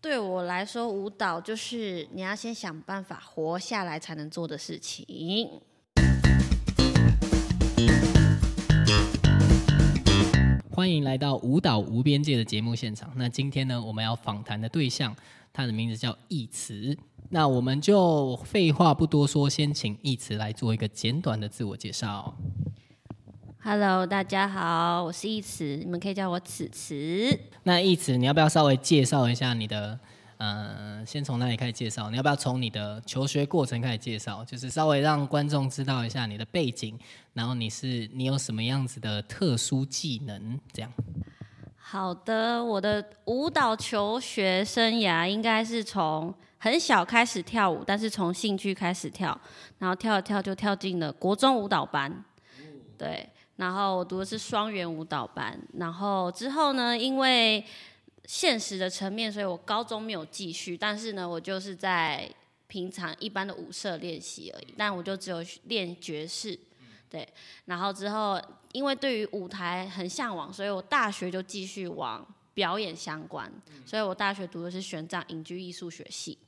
对我来说，舞蹈就是你要先想办法活下来才能做的事情。欢迎来到舞蹈无边界的节目现场。那今天呢，我们要访谈的对象，他的名字叫易慈。那我们就废话不多说，先请易慈来做一个简短的自我介绍。Hello，大家好，我是易慈，你们可以叫我此慈。那易慈，你要不要稍微介绍一下你的？呃，先从哪里开始介绍？你要不要从你的求学过程开始介绍？就是稍微让观众知道一下你的背景，然后你是你有什么样子的特殊技能？这样。好的，我的舞蹈求学生涯应该是从很小开始跳舞，但是从兴趣开始跳，然后跳着跳就跳进了国中舞蹈班，对，然后我读的是双元舞蹈班，然后之后呢，因为现实的层面，所以我高中没有继续，但是呢，我就是在平常一般的舞社练习而已，但我就只有练爵士，对，然后之后因为对于舞台很向往，所以我大学就继续往表演相关，所以我大学读的是玄奘影剧艺术学系，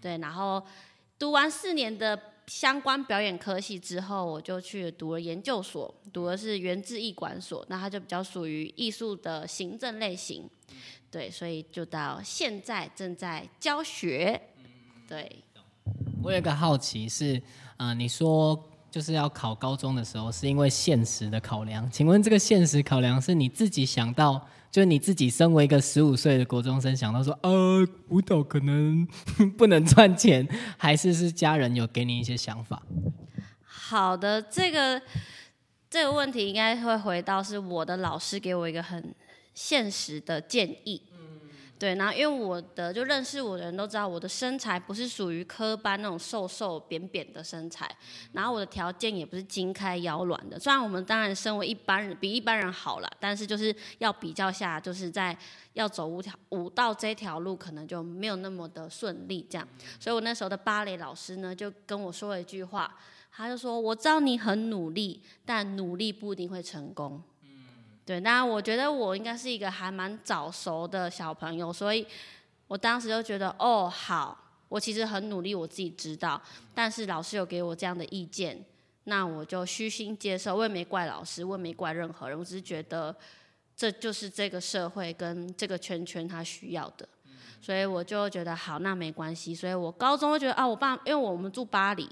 对，然后读完四年的相关表演科系之后，我就去读了研究所，读的是原制艺管所，那它就比较属于艺术的行政类型，对，所以就到现在正在教学，对。我有一个好奇是，呃，你说就是要考高中的时候，是因为现实的考量。请问这个现实考量是你自己想到，就是你自己身为一个十五岁的国中生想到说，呃，舞蹈可能 不能赚钱，还是是家人有给你一些想法？好的，这个这个问题应该会回到是我的老师给我一个很现实的建议。对，然后因为我的就认识我的人都知道，我的身材不是属于科班那种瘦瘦扁扁的身材，然后我的条件也不是筋开腰软的。虽然我们当然身为一般人比一般人好了，但是就是要比较下，就是在要走舞条舞蹈这条路，可能就没有那么的顺利这样。所以我那时候的芭蕾老师呢，就跟我说了一句话，他就说：“我知道你很努力，但努力不一定会成功。”对，那我觉得我应该是一个还蛮早熟的小朋友，所以我当时就觉得，哦，好，我其实很努力，我自己知道，但是老师有给我这样的意见，那我就虚心接受，我也没怪老师，我也没怪任何人，我只是觉得这就是这个社会跟这个圈圈他需要的，所以我就觉得好，那没关系，所以我高中就觉得啊，我爸因为我们住巴黎，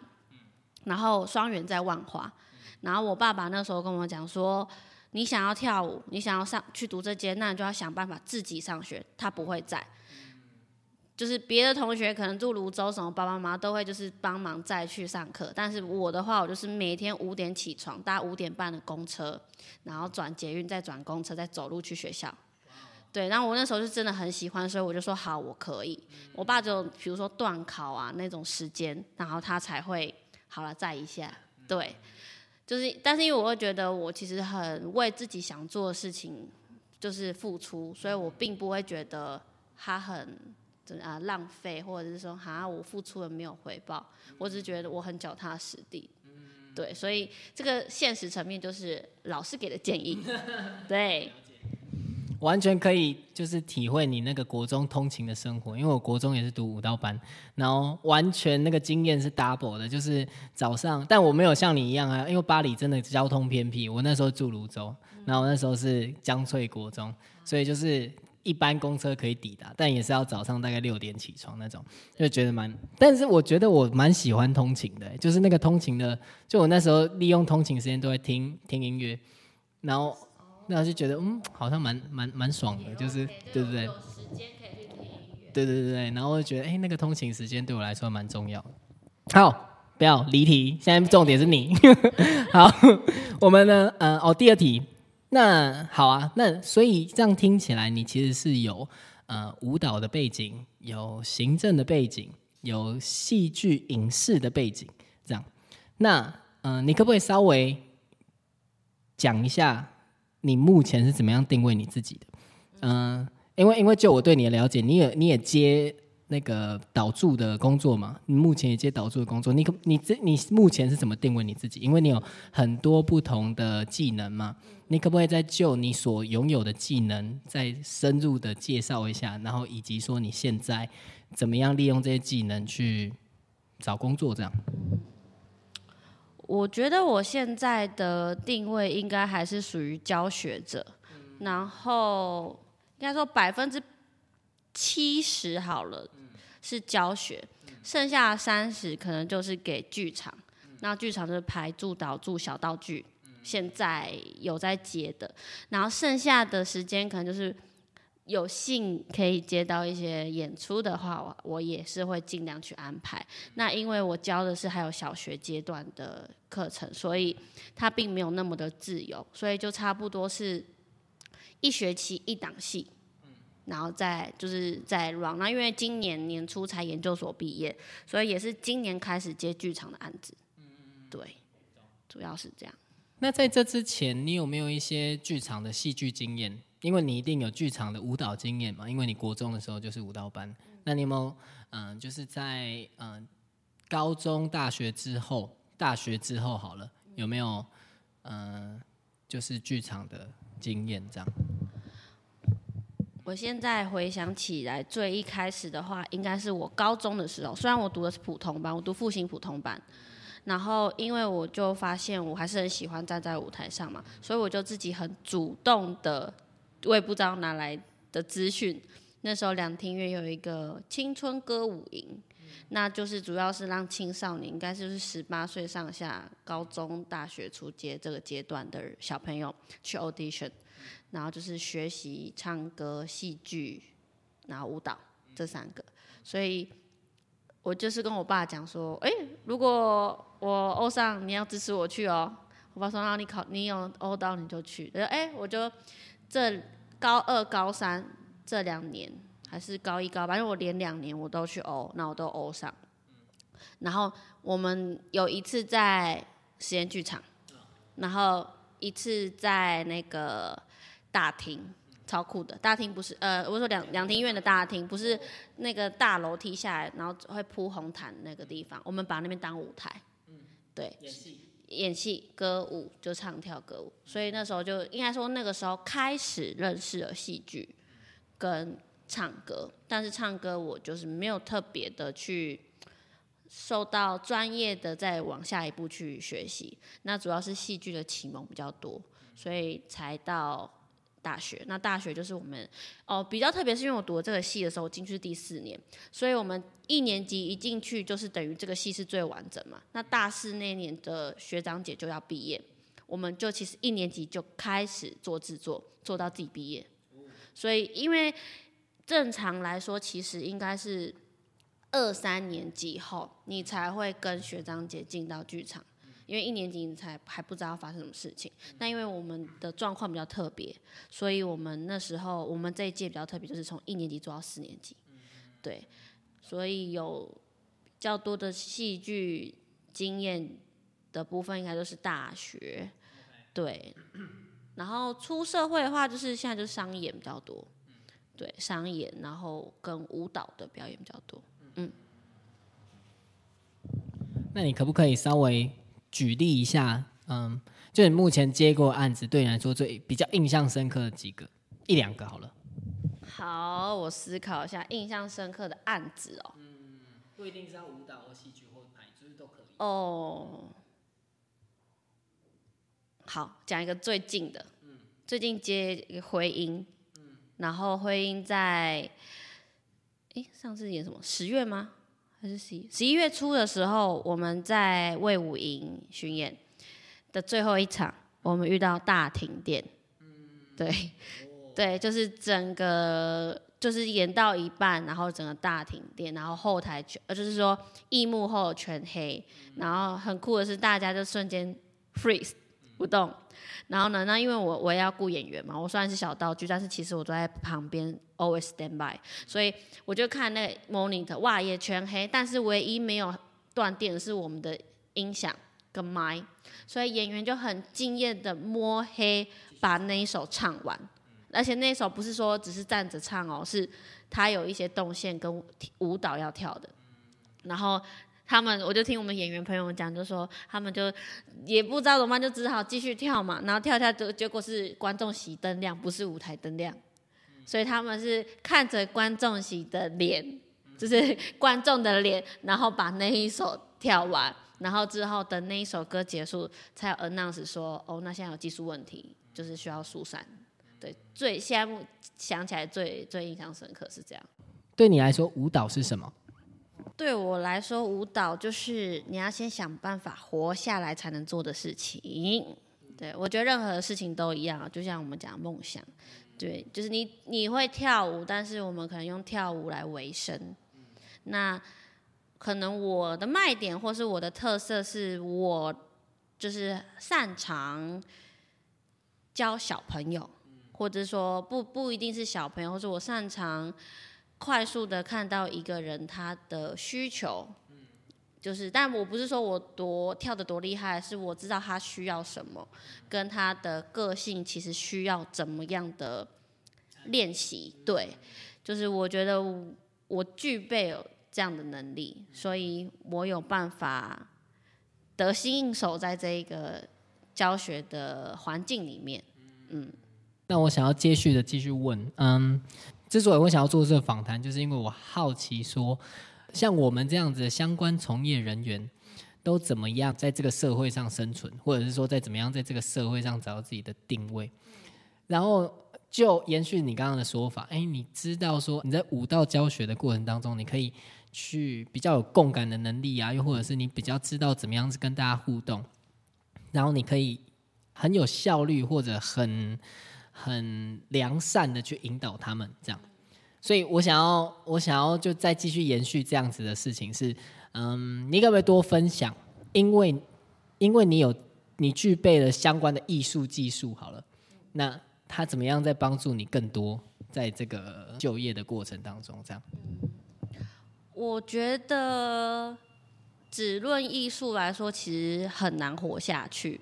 然后双元在万华，然后我爸爸那时候跟我讲说。你想要跳舞，你想要上去读这间，那你就要想办法自己上学。他不会在，就是别的同学可能住泸州什么，爸爸妈妈都会就是帮忙再去上课。但是我的话，我就是每天五点起床，搭五点半的公车，然后转捷运，再转公车，再走路去学校。对，然后我那时候是真的很喜欢，所以我就说好，我可以。我爸就比如说断考啊那种时间，然后他才会好了再一下。对。就是，但是因为我会觉得我其实很为自己想做的事情就是付出，所以我并不会觉得他很啊浪费，或者是说哈我付出了没有回报，我只是觉得我很脚踏实地。对，所以这个现实层面就是老师给的建议。对。完全可以，就是体会你那个国中通勤的生活，因为我国中也是读舞蹈班，然后完全那个经验是 double 的，就是早上，但我没有像你一样啊，因为巴黎真的交通偏僻，我那时候住泸州，然后那时候是江翠国中，所以就是一般公车可以抵达，但也是要早上大概六点起床那种，就觉得蛮，但是我觉得我蛮喜欢通勤的，就是那个通勤的，就我那时候利用通勤时间都会听听音乐，然后。那就觉得嗯，好像蛮蛮蛮爽的，就是对不对？有时间可以去听音乐。对对对对，然后我就觉得哎，那个通勤时间对我来说蛮重要的。好，不要离题，现在重点是你。好，我们呢，呃，哦，第二题，那好啊，那所以这样听起来，你其实是有呃舞蹈的背景，有行政的背景，有戏剧影视的背景，这样。那嗯、呃，你可不可以稍微讲一下？你目前是怎么样定位你自己的？嗯、呃，因为因为就我对你的了解，你也你也接那个导助的工作嘛，你目前也接导助的工作，你可你这你目前是怎么定位你自己？因为你有很多不同的技能嘛，你可不可以再就你所拥有的技能再深入的介绍一下，然后以及说你现在怎么样利用这些技能去找工作？这样？我觉得我现在的定位应该还是属于教学者，然后应该说百分之。七十好了，是教学，剩下三十可能就是给剧场。那剧场就是排助导助小道具，现在有在接的。然后剩下的时间可能就是有幸可以接到一些演出的话，我我也是会尽量去安排。那因为我教的是还有小学阶段的课程，所以它并没有那么的自由，所以就差不多是一学期一档戏。然后再就是在 run，那因为今年年初才研究所毕业，所以也是今年开始接剧场的案子。对，主要是这样。那在这之前，你有没有一些剧场的戏剧经验？因为你一定有剧场的舞蹈经验嘛，因为你国中的时候就是舞蹈班。那你有没有嗯，就是在嗯高中、大学之后，大学之后好了，有没有嗯就是剧场的经验这样？我现在回想起来，最一开始的话，应该是我高中的时候。虽然我读的是普通班，我读复兴普通班，然后因为我就发现我还是很喜欢站在舞台上嘛，所以我就自己很主动的，我也不知道哪来的资讯。那时候两厅院有一个青春歌舞营，那就是主要是让青少年，应该就是十八岁上下、高中、大学初阶这个阶段的小朋友去 audition。然后就是学习唱歌、戏剧，然后舞蹈这三个，所以我就是跟我爸讲说，哎，如果我欧上，你要支持我去哦。我爸说，那你考，你有欧到你就去。他说，哎，我就这高二、高三这两年，还是高一、高，反正我连两年我都去欧，那我都欧上。然后我们有一次在实验剧场，然后一次在那个。大厅超酷的，大厅不是呃，我说两两厅院的大厅，不是那个大楼梯下来，然后会铺红毯那个地方，我们把那边当舞台，嗯，对，演戏，演戏，歌舞就唱跳歌舞，所以那时候就应该说那个时候开始认识了戏剧跟唱歌，但是唱歌我就是没有特别的去受到专业的再往下一步去学习，那主要是戏剧的启蒙比较多，所以才到。大学，那大学就是我们哦，比较特别是因为我读这个系的时候进去第四年，所以我们一年级一进去就是等于这个系是最完整嘛。那大四那年的学长姐就要毕业，我们就其实一年级就开始做制作，做到自己毕业。所以因为正常来说，其实应该是二三年级后你才会跟学长姐进到剧场。因为一年级你才还不知道发生什么事情，那因为我们的状况比较特别，所以我们那时候我们这一届比较特别，就是从一年级做到四年级，对，所以有比较多的戏剧经验的部分，应该都是大学，对，然后出社会的话，就是现在就是商演比较多，对，商演，然后跟舞蹈的表演比较多，嗯，那你可不可以稍微？举例一下，嗯，就你目前接过案子，对你来说最比较印象深刻的几个，一两个好了。好，我思考一下印象深刻的案子哦。嗯，不一定是要舞蹈或戏剧或排，就是都可以。哦，好，讲一个最近的。嗯。最近接回音。嗯。然后回音在，哎，上次演什么？十月吗？还是十十一月初的时候，我们在魏武营巡演的最后一场，我们遇到大停电。对，对，就是整个就是演到一半，然后整个大停电，然后后台全，呃，就是说一幕后全黑，然后很酷的是，大家就瞬间 freeze 不动。然后呢？那因为我我也要雇演员嘛，我虽然是小道具，但是其实我都在旁边 always stand by，所以我就看那个 monitor，哇，也全黑，但是唯一没有断电是我们的音响跟麦，所以演员就很敬业的摸黑把那一首唱完，而且那一首不是说只是站着唱哦，是他有一些动线跟舞蹈要跳的，然后他们我就听我们演员朋友讲，就说他们就也不知道怎么办，就只好继续跳嘛，然后跳跳结结果是观众席灯亮，不是舞台灯亮，所以他们是看着观众席的脸，就是观众的脸，然后把那一首跳完。然后之后等那一首歌结束，才有 announce 说，哦，那现在有技术问题，就是需要疏散。对，最现在想起来最最印象深刻是这样。对你来说，舞蹈是什么？对我来说，舞蹈就是你要先想办法活下来才能做的事情。对我觉得任何事情都一样，就像我们讲梦想，对，就是你你会跳舞，但是我们可能用跳舞来维生。那可能我的卖点或是我的特色是我就是擅长教小朋友，或者说不不一定是小朋友，或者我擅长快速的看到一个人他的需求，就是但我不是说我多跳的多厉害，是我知道他需要什么，跟他的个性其实需要怎么样的练习，对，就是我觉得我具备。这样的能力，所以我有办法得心应手在这一个教学的环境里面。嗯，那我想要接续的继续问，嗯，之所以我想要做这个访谈，就是因为我好奇说，像我们这样子的相关从业人员，都怎么样在这个社会上生存，或者是说在怎么样在这个社会上找到自己的定位，然后。就延续你刚刚的说法，哎，你知道说你在舞蹈教学的过程当中，你可以去比较有共感的能力啊，又或者是你比较知道怎么样子跟大家互动，然后你可以很有效率或者很很良善的去引导他们这样。所以我想要我想要就再继续延续这样子的事情是，嗯，你可不可以多分享？因为因为你有你具备了相关的艺术技术，好了，那。他怎么样在帮助你更多，在这个就业的过程当中？这样，我觉得只论艺术来说，其实很难活下去。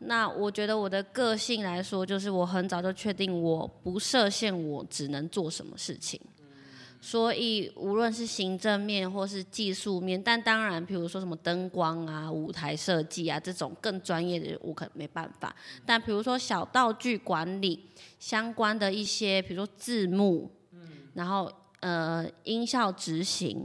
那我觉得我的个性来说，就是我很早就确定，我不设限，我只能做什么事情。所以，无论是行政面或是技术面，但当然，比如说什么灯光啊、舞台设计啊这种更专业的，我可能没办法。但比如说小道具管理相关的一些，比如说字幕，然后呃音效执行，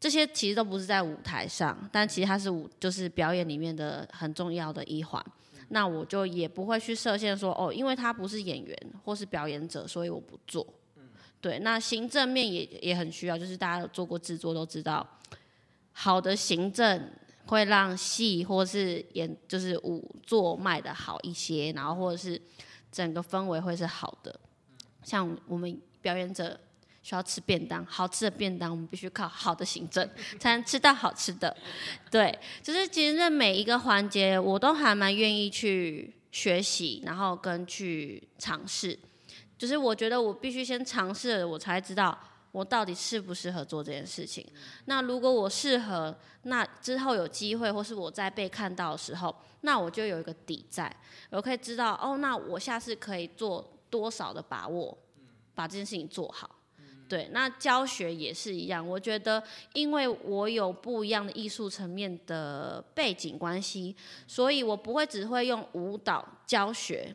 这些其实都不是在舞台上，但其实它是舞就是表演里面的很重要的一环。那我就也不会去设限说哦，因为他不是演员或是表演者，所以我不做。对，那行政面也也很需要，就是大家有做过制作都知道，好的行政会让戏或是演就是舞做卖的好一些，然后或者是整个氛围会是好的。像我们表演者需要吃便当，好吃的便当我们必须靠好的行政 才能吃到好吃的。对，就是其实每一个环节我都还蛮愿意去学习，然后跟去尝试。就是我觉得我必须先尝试了，我才知道我到底适不适合做这件事情。那如果我适合，那之后有机会或是我在被看到的时候，那我就有一个底在，我可以知道哦，那我下次可以做多少的把握，把这件事情做好。对，那教学也是一样，我觉得因为我有不一样的艺术层面的背景关系，所以我不会只会用舞蹈教学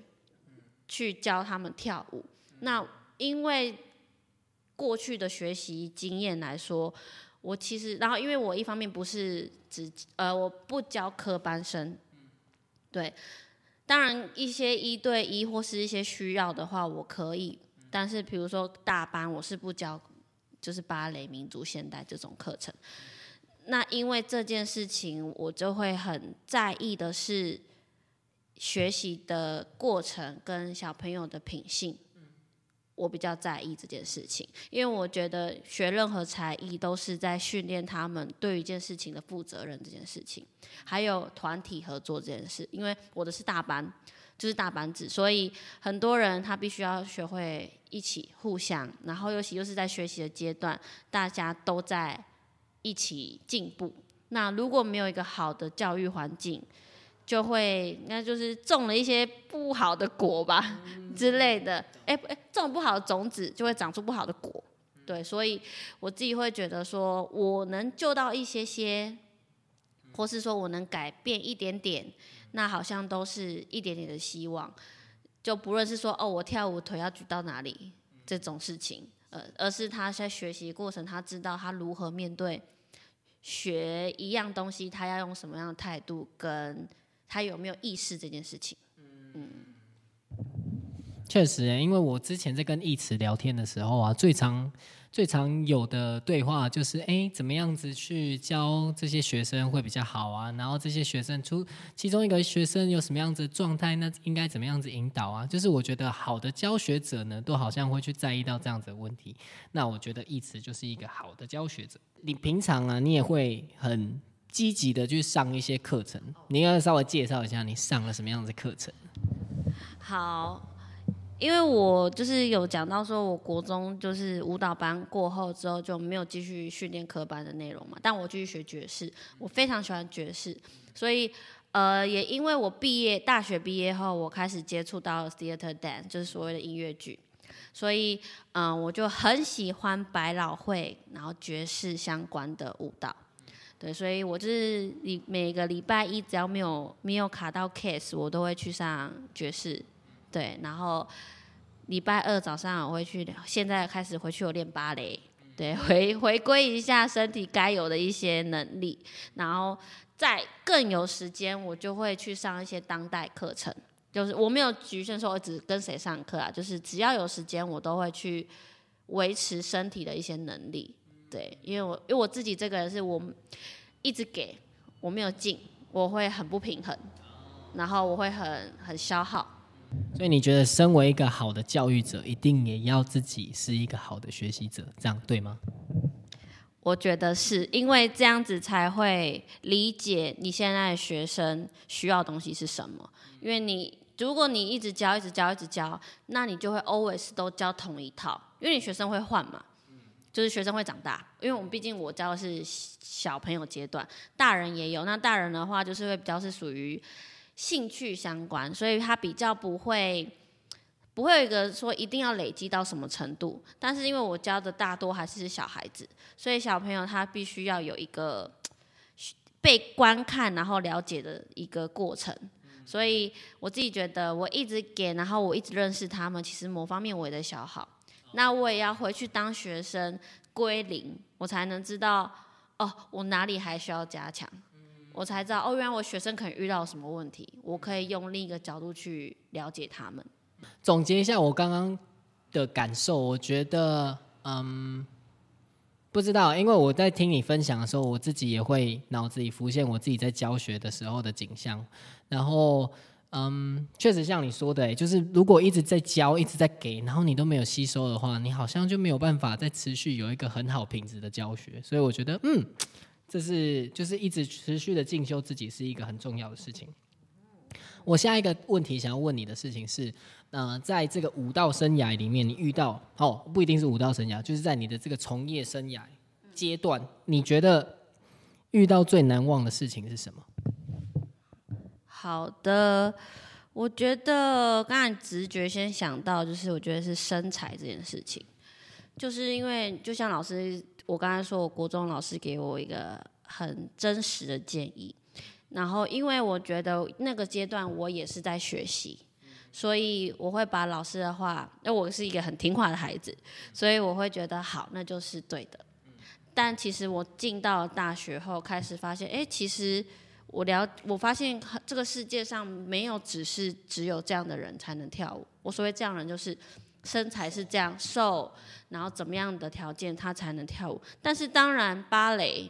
去教他们跳舞。那因为过去的学习经验来说，我其实，然后因为我一方面不是只呃我不教科班生，对，当然一些一对一或是一些需要的话我可以，但是比如说大班我是不教，就是芭蕾、民族、现代这种课程。那因为这件事情，我就会很在意的是学习的过程跟小朋友的品性。我比较在意这件事情，因为我觉得学任何才艺都是在训练他们对一件事情的负责任这件事情，还有团体合作这件事。因为我的是大班，就是大班制，所以很多人他必须要学会一起互相，然后尤其又是在学习的阶段，大家都在一起进步。那如果没有一个好的教育环境，就会应该就是种了一些不好的果吧之类的，哎哎，种不好的种子就会长出不好的果，对，所以我自己会觉得说，我能救到一些些，或是说我能改变一点点，那好像都是一点点的希望，就不论是说哦，我跳舞腿要举到哪里这种事情，呃，而是他在学习过程，他知道他如何面对学一样东西，他要用什么样的态度跟。他有没有意识这件事情？嗯，确实，因为我之前在跟义慈聊天的时候啊，最常最常有的对话就是，哎，怎么样子去教这些学生会比较好啊？然后这些学生出其中一个学生有什么样子的状态，那应该怎么样子引导啊？就是我觉得好的教学者呢，都好像会去在意到这样子的问题。那我觉得义慈就是一个好的教学者。你平常啊，你也会很。积极的去上一些课程，你要稍微介绍一下你上了什么样的课程？好，因为我就是有讲到说，我国中就是舞蹈班过后之后就没有继续训练科班的内容嘛，但我继续学爵士，我非常喜欢爵士，所以呃，也因为我毕业大学毕业后，我开始接触到 theater dance，就是所谓的音乐剧，所以嗯，我就很喜欢百老汇，然后爵士相关的舞蹈。对，所以我就是礼每个礼拜一只要没有没有卡到 case，我都会去上爵士。对，然后礼拜二早上我会去，现在开始回去有练芭蕾。对，回回归一下身体该有的一些能力，然后再更有时间，我就会去上一些当代课程。就是我没有局限说我只跟谁上课啊，就是只要有时间，我都会去维持身体的一些能力。对，因为我因为我自己这个人是我一直给我没有进，我会很不平衡，然后我会很很消耗。所以你觉得身为一个好的教育者，一定也要自己是一个好的学习者，这样对吗？我觉得是因为这样子才会理解你现在学生需要东西是什么。因为你如果你一直教、一直教、一直教，那你就会 always 都教同一套，因为你学生会换嘛。就是学生会长大，因为我们毕竟我教的是小朋友阶段，大人也有。那大人的话，就是会比较是属于兴趣相关，所以他比较不会不会有一个说一定要累积到什么程度。但是因为我教的大多还是小孩子，所以小朋友他必须要有一个被观看然后了解的一个过程。所以我自己觉得，我一直给，然后我一直认识他们，其实某方面我也在消耗。那我也要回去当学生归零，我才能知道哦，我哪里还需要加强，我才知道哦，原来我学生可能遇到什么问题，我可以用另一个角度去了解他们。总结一下我刚刚的感受，我觉得嗯，不知道，因为我在听你分享的时候，我自己也会脑子里浮现我自己在教学的时候的景象，然后。嗯，确实像你说的，就是如果一直在教，一直在给，然后你都没有吸收的话，你好像就没有办法再持续有一个很好品质的教学。所以我觉得，嗯，这是就是一直持续的进修自己是一个很重要的事情。我下一个问题想要问你的事情是，呃，在这个武道生涯里面，你遇到哦，不一定是武道生涯，就是在你的这个从业生涯阶段，你觉得遇到最难忘的事情是什么？好的，我觉得刚才直觉先想到就是，我觉得是身材这件事情，就是因为就像老师我刚才说，我国中老师给我一个很真实的建议，然后因为我觉得那个阶段我也是在学习，所以我会把老师的话，因为我是一个很听话的孩子，所以我会觉得好，那就是对的。但其实我进到了大学后，开始发现，哎，其实。我了，我发现这个世界上没有只是只有这样的人才能跳舞。我所谓这样人，就是身材是这样瘦，然后怎么样的条件他才能跳舞。但是当然，芭蕾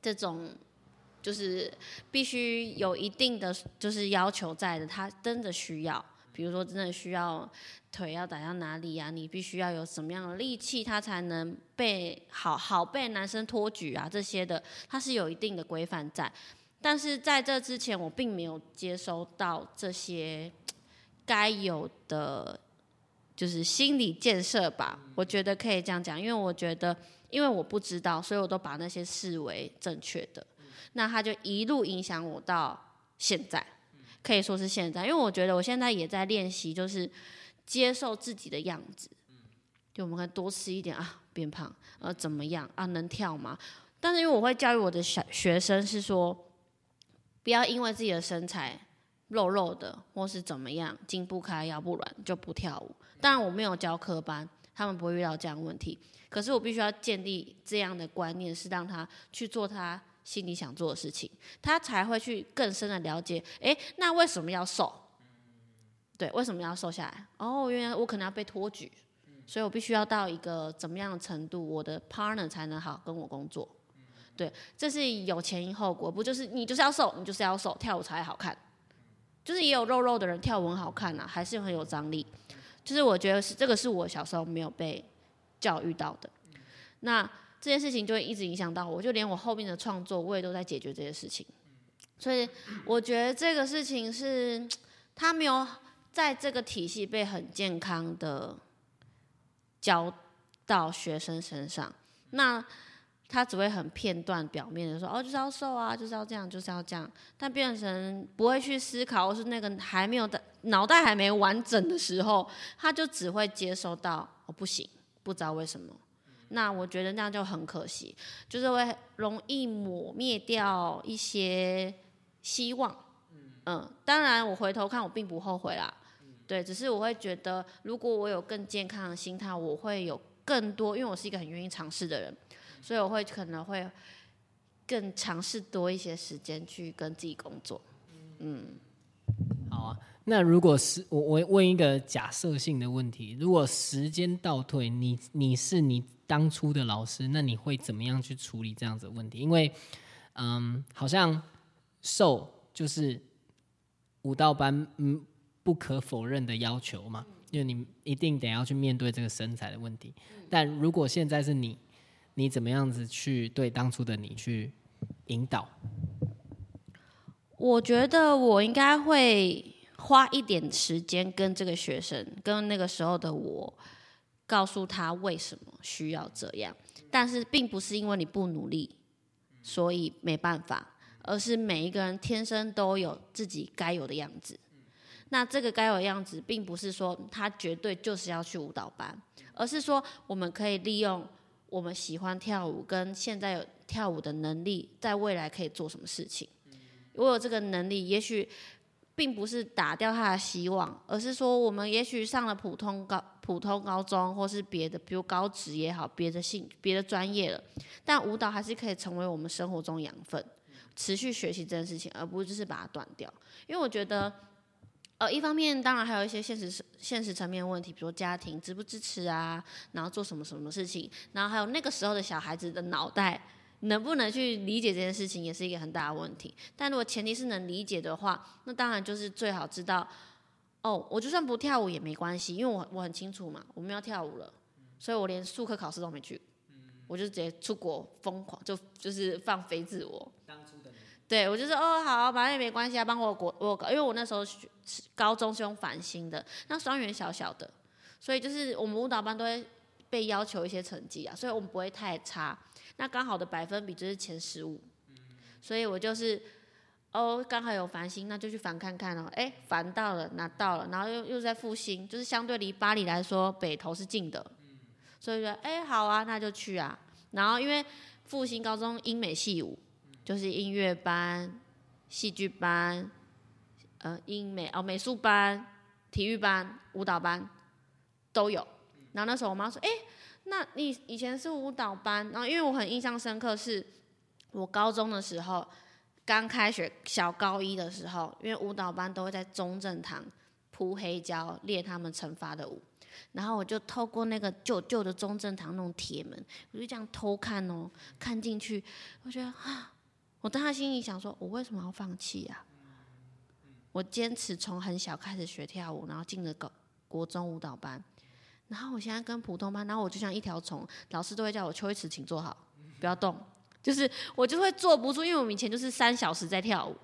这种就是必须有一定的就是要求在的，他真的需要，比如说真的需要腿要打到哪里呀？你必须要有什么样的力气，他才能被好好被男生托举啊？这些的，它是有一定的规范在。但是在这之前，我并没有接收到这些该有的，就是心理建设吧。我觉得可以这样讲，因为我觉得，因为我不知道，所以我都把那些视为正确的。那他就一路影响我到现在，可以说是现在，因为我觉得我现在也在练习，就是接受自己的样子。就我们可以多吃一点啊，变胖，呃，怎么样啊？能跳吗？但是因为我会教育我的小学生是说，不要因为自己的身材肉肉的或是怎么样，筋不开腰不软就不跳舞。当然我没有教科班，他们不会遇到这样的问题。可是我必须要建立这样的观念，是让他去做他心里想做的事情，他才会去更深的了解。诶，那为什么要瘦？对，为什么要瘦下来？哦，原来我可能要被托举。所以我必须要到一个怎么样的程度，我的 partner 才能好跟我工作。对，这是有前因后果，不就是你就是要瘦，你就是要瘦，跳舞才好看。就是也有肉肉的人跳舞很好看啊，还是很有张力。就是我觉得是这个是我小时候没有被教育到的。那这件事情就会一直影响到我，就连我后面的创作，我也都在解决这些事情。所以我觉得这个事情是他没有在这个体系被很健康的。教到学生身上，那他只会很片段、表面的说：“哦，就是要瘦啊，就是要这样，就是要这样。”但变成不会去思考，或是那个还没有的脑袋还没完整的时候，他就只会接收到“哦，不行”，不知道为什么。那我觉得那样就很可惜，就是会容易抹灭掉一些希望。嗯，当然我回头看，我并不后悔啦。对，只是我会觉得，如果我有更健康的心态，我会有更多，因为我是一个很愿意尝试的人，所以我会可能会更尝试多一些时间去跟自己工作。嗯，好啊。那如果是我，我问一个假设性的问题：如果时间倒退，你你是你当初的老师，那你会怎么样去处理这样子的问题？因为，嗯，好像瘦就是舞蹈班，嗯。不可否认的要求嘛，因为你一定得要去面对这个身材的问题。但如果现在是你，你怎么样子去对当初的你去引导？我觉得我应该会花一点时间跟这个学生，跟那个时候的我，告诉他为什么需要这样。但是并不是因为你不努力，所以没办法，而是每一个人天生都有自己该有的样子。那这个该有的样子，并不是说他绝对就是要去舞蹈班，而是说我们可以利用我们喜欢跳舞跟现在有跳舞的能力，在未来可以做什么事情。我有这个能力，也许并不是打掉他的希望，而是说我们也许上了普通高普通高中，或是别的，比如高职也好，别的性别的专业了，但舞蹈还是可以成为我们生活中养分，持续学习这件事情，而不是就是把它断掉。因为我觉得。呃，一方面当然还有一些现实现实层面问题，比如家庭支不支持啊，然后做什么什么事情，然后还有那个时候的小孩子的脑袋能不能去理解这件事情，也是一个很大的问题。但如果前提是能理解的话，那当然就是最好知道，哦，我就算不跳舞也没关系，因为我我很清楚嘛，我们要跳舞了，所以我连术科考试都没去，我就直接出国疯狂，就就是放飞自我。当初的对，我就说哦好，反正也没关系啊，帮我国我，因为我那时候高中是用繁星的，那双元小小的，所以就是我们舞蹈班都会被要求一些成绩啊，所以我们不会太差。那刚好的百分比就是前十五，所以我就是哦刚好有繁星，那就去繁看看哦，哎繁到了拿到了，然后又又在复兴，就是相对离巴黎来说北投是近的，所以说哎好啊，那就去啊。然后因为复兴高中英美系舞。就是音乐班、戏剧班、呃，英美哦，美术班、体育班、舞蹈班都有。然后那时候我妈说：“哎，那你以前是舞蹈班？”然后因为我很印象深刻，是我高中的时候刚开学小高一的时候，因为舞蹈班都会在中正堂铺黑胶练他们惩罚的舞，然后我就透过那个旧旧的中正堂那种铁门，我就这样偷看哦，看进去，我觉得啊。我当时心里想说，我为什么要放弃呀？我坚持从很小开始学跳舞，然后进了国国中舞蹈班，然后我现在跟普通班，然后我就像一条虫，老师都会叫我邱一池，请坐好，不要动，就是我就会坐不住，因为我们以前就是三小时在跳舞，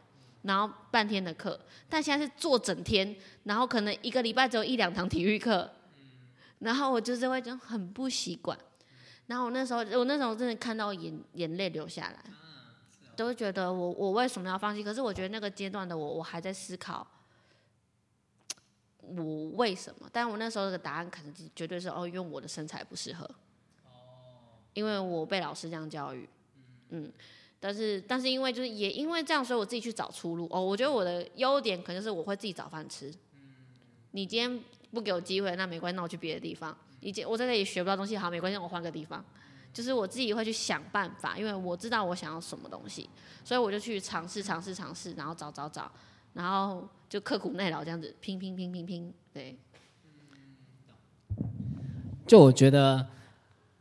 然后半天的课，但现在是坐整天，然后可能一个礼拜只有一两堂体育课，然后我就是会就很不习惯，然后我那时候我那时候真的看到眼眼泪流下来。都会觉得我我为什么要放弃？可是我觉得那个阶段的我，我还在思考我为什么。但我那时候的答案可能绝对是哦，因为我的身材不适合。因为我被老师这样教育，嗯，但是但是因为就是也因为这样，所以我自己去找出路。哦，我觉得我的优点可能是我会自己找饭吃。你今天不给我机会，那没关系，那我去别的地方。你今我在这里学不到东西，好，没关系，我换个地方。就是我自己会去想办法，因为我知道我想要什么东西，所以我就去尝试、尝试、尝试，然后找找找，然后就刻苦耐劳这样子拼拼拼拼拼。对。就我觉得，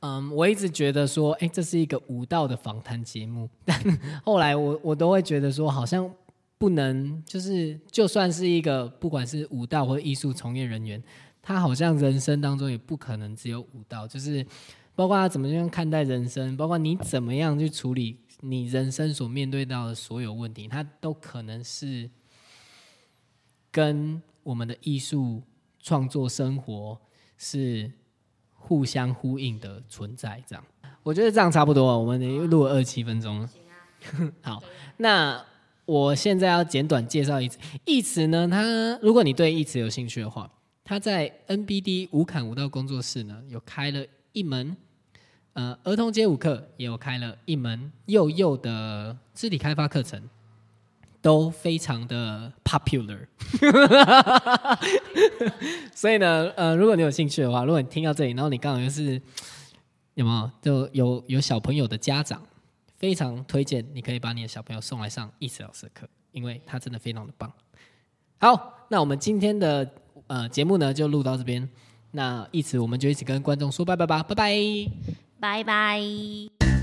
嗯，我一直觉得说，哎，这是一个武道的访谈节目，但后来我我都会觉得说，好像不能，就是就算是一个不管是武道或艺术从业人员，他好像人生当中也不可能只有武道，就是。包括他怎么样看待人生，包括你怎么样去处理你人生所面对到的所有问题，它都可能是跟我们的艺术创作生活是互相呼应的存在。这样，我觉得这样差不多。我们录了二七分钟了。好，那我现在要简短介绍一词。一词呢，它如果你对一词有兴趣的话，他在 NBD 无坎舞蹈工作室呢有开了一门。呃，儿童街舞课也有开了一门幼幼的肢体开发课程，都非常的 popular。所以呢，呃，如果你有兴趣的话，如果你听到这里，然后你刚好又是有没有就有有小朋友的家长，非常推荐你可以把你的小朋友送来上易慈老师的课，因为他真的非常的棒。好，那我们今天的呃节目呢就录到这边，那一慈我们就一起跟观众说拜拜吧，拜拜。拜拜。